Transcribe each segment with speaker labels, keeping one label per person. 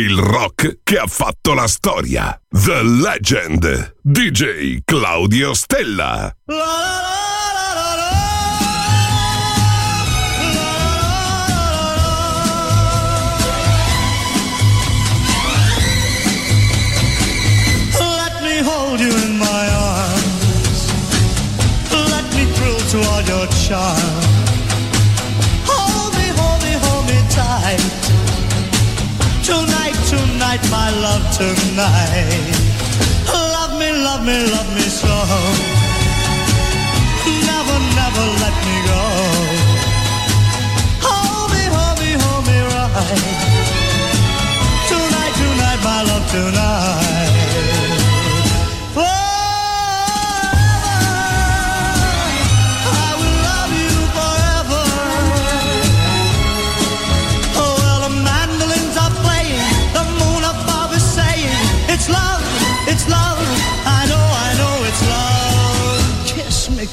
Speaker 1: il rock che ha fatto la storia. The Legend. DJ Claudio Stella.
Speaker 2: La, la, la. child Tonight, my love tonight. Love me, love me, love me so. Never, never let me go. Hold me, hold me, hold me right. Tonight, tonight, my love tonight.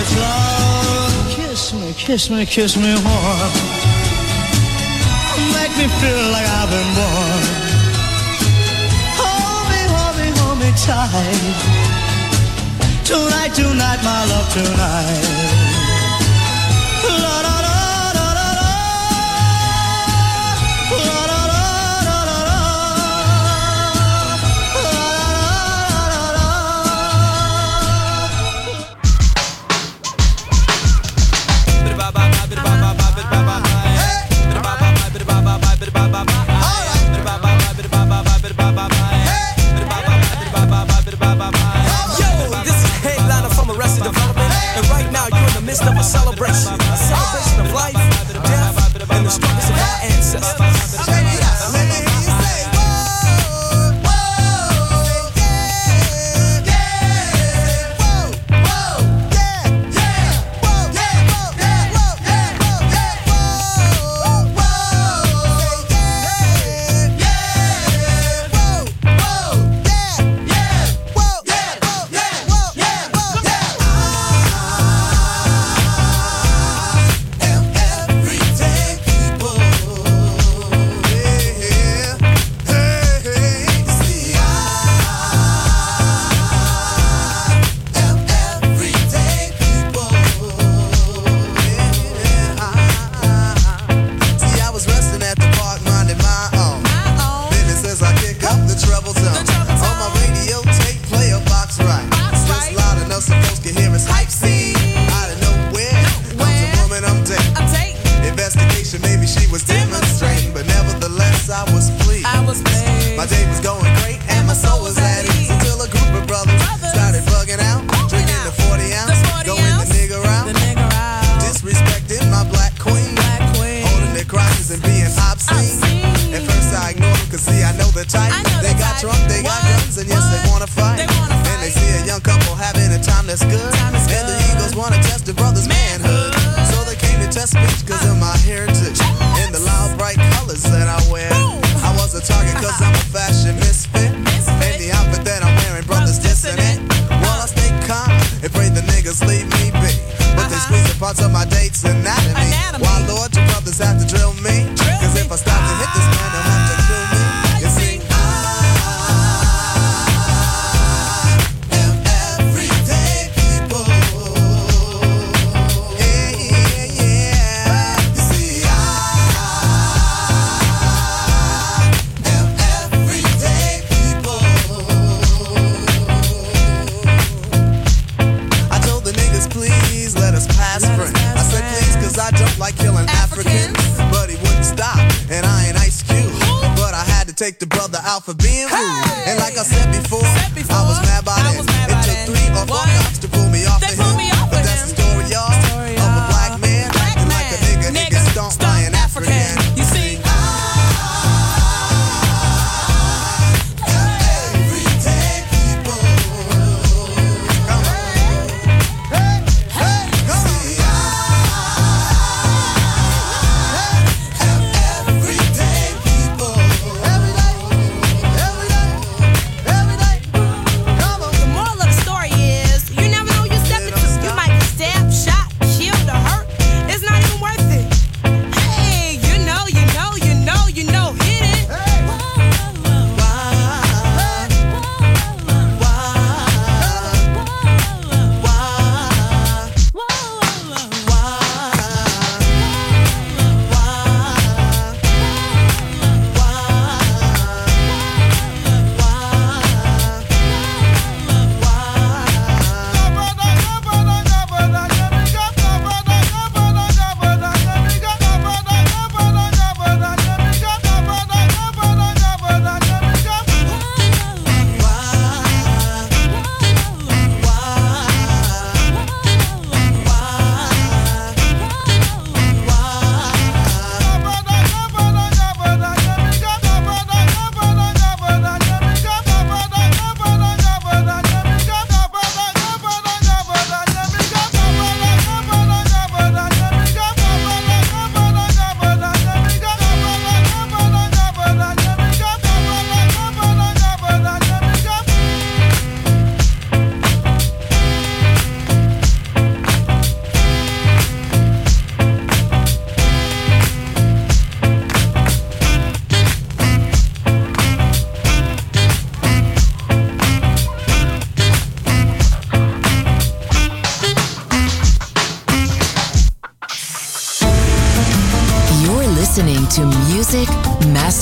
Speaker 2: it's love. Kiss me, kiss me, kiss me more. Make me feel like I've been born. Hold me, hold me, hold me tight. Tonight, tonight, my love, tonight.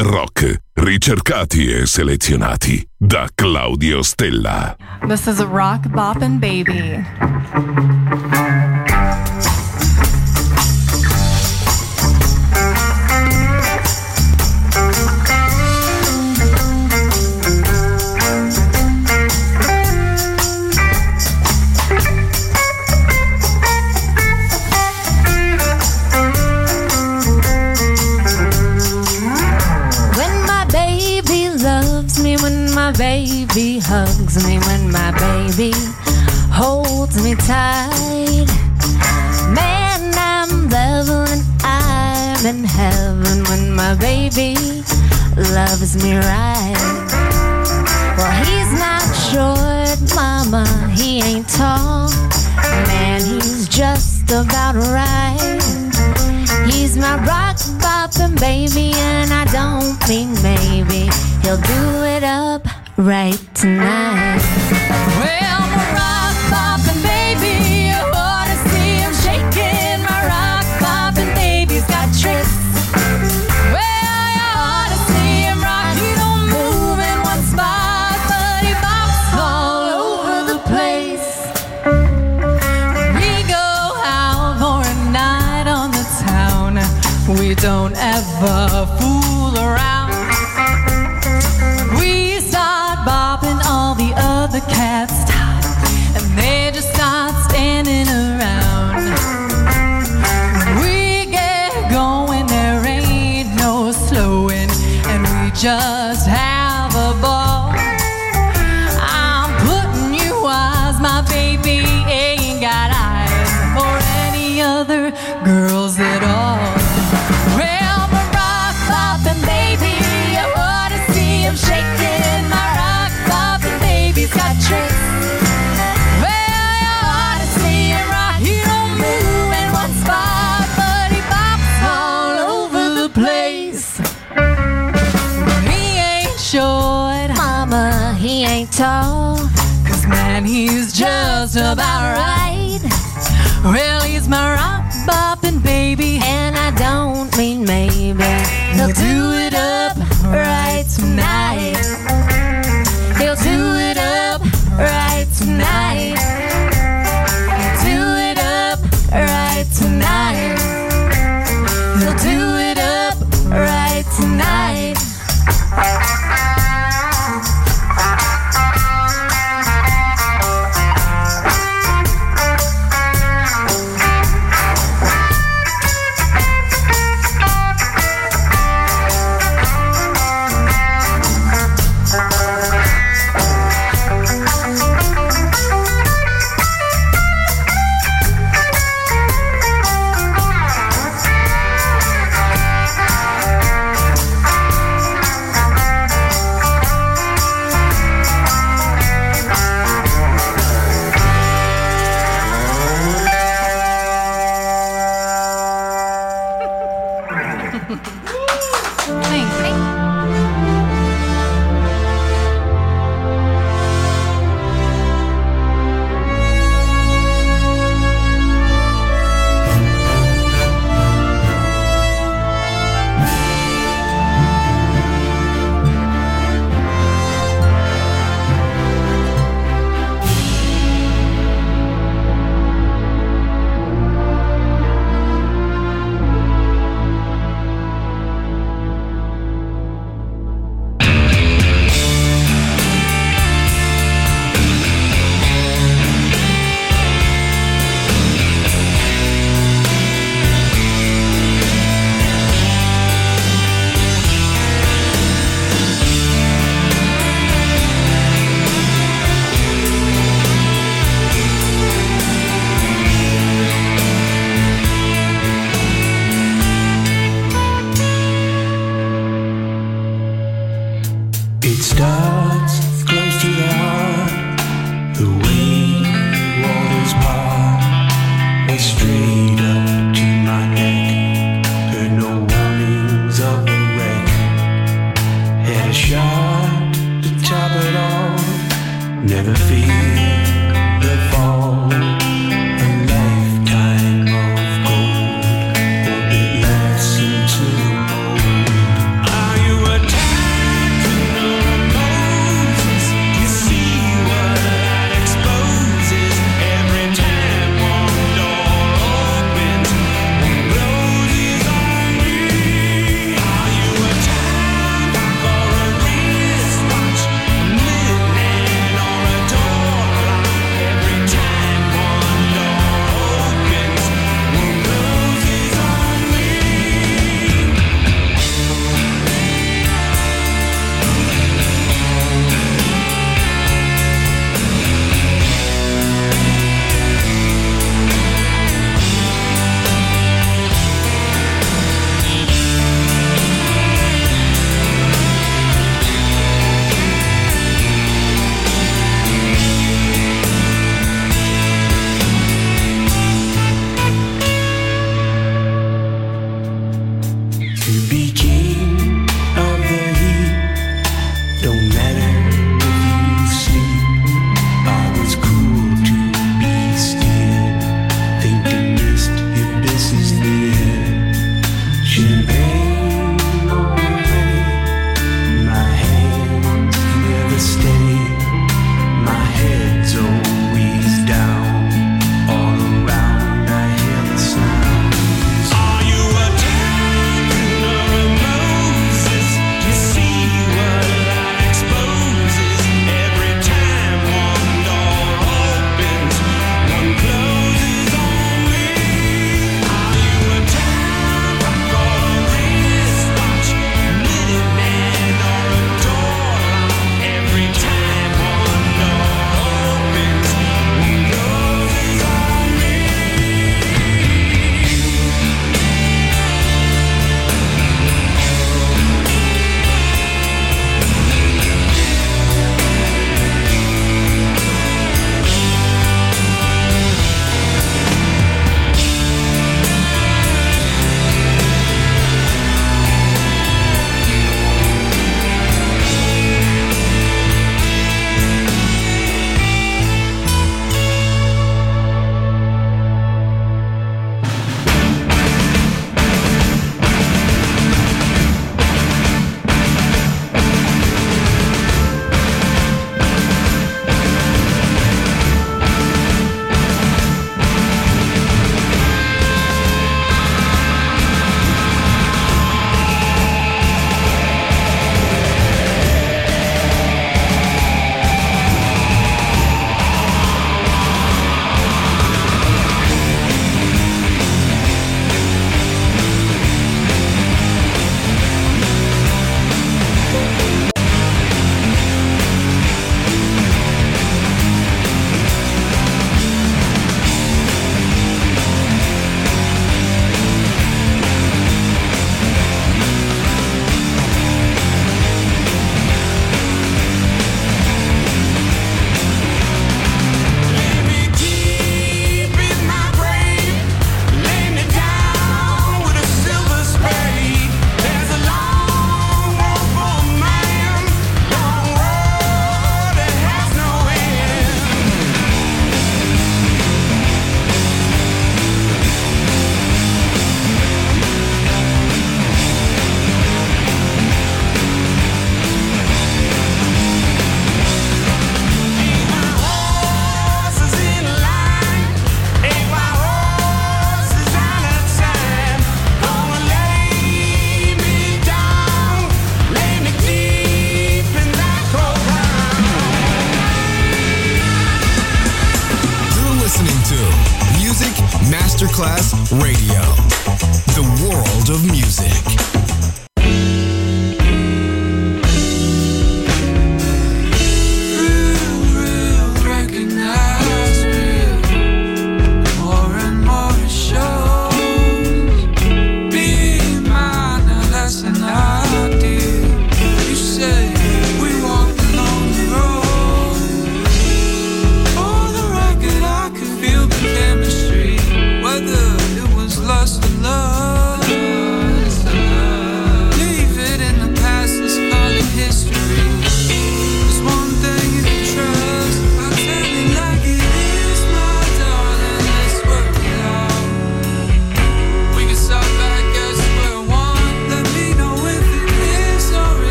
Speaker 1: Rock, ricercati e selezionati da Claudio Stella.
Speaker 3: This is a rock boppin' baby.
Speaker 4: my baby loves me right. Well, he's not short, mama, he ain't tall. Man, he's just about right. He's my rock poppin' baby, and I don't mean maybe. He'll do it up right tonight.
Speaker 5: estava fugindo. of
Speaker 6: our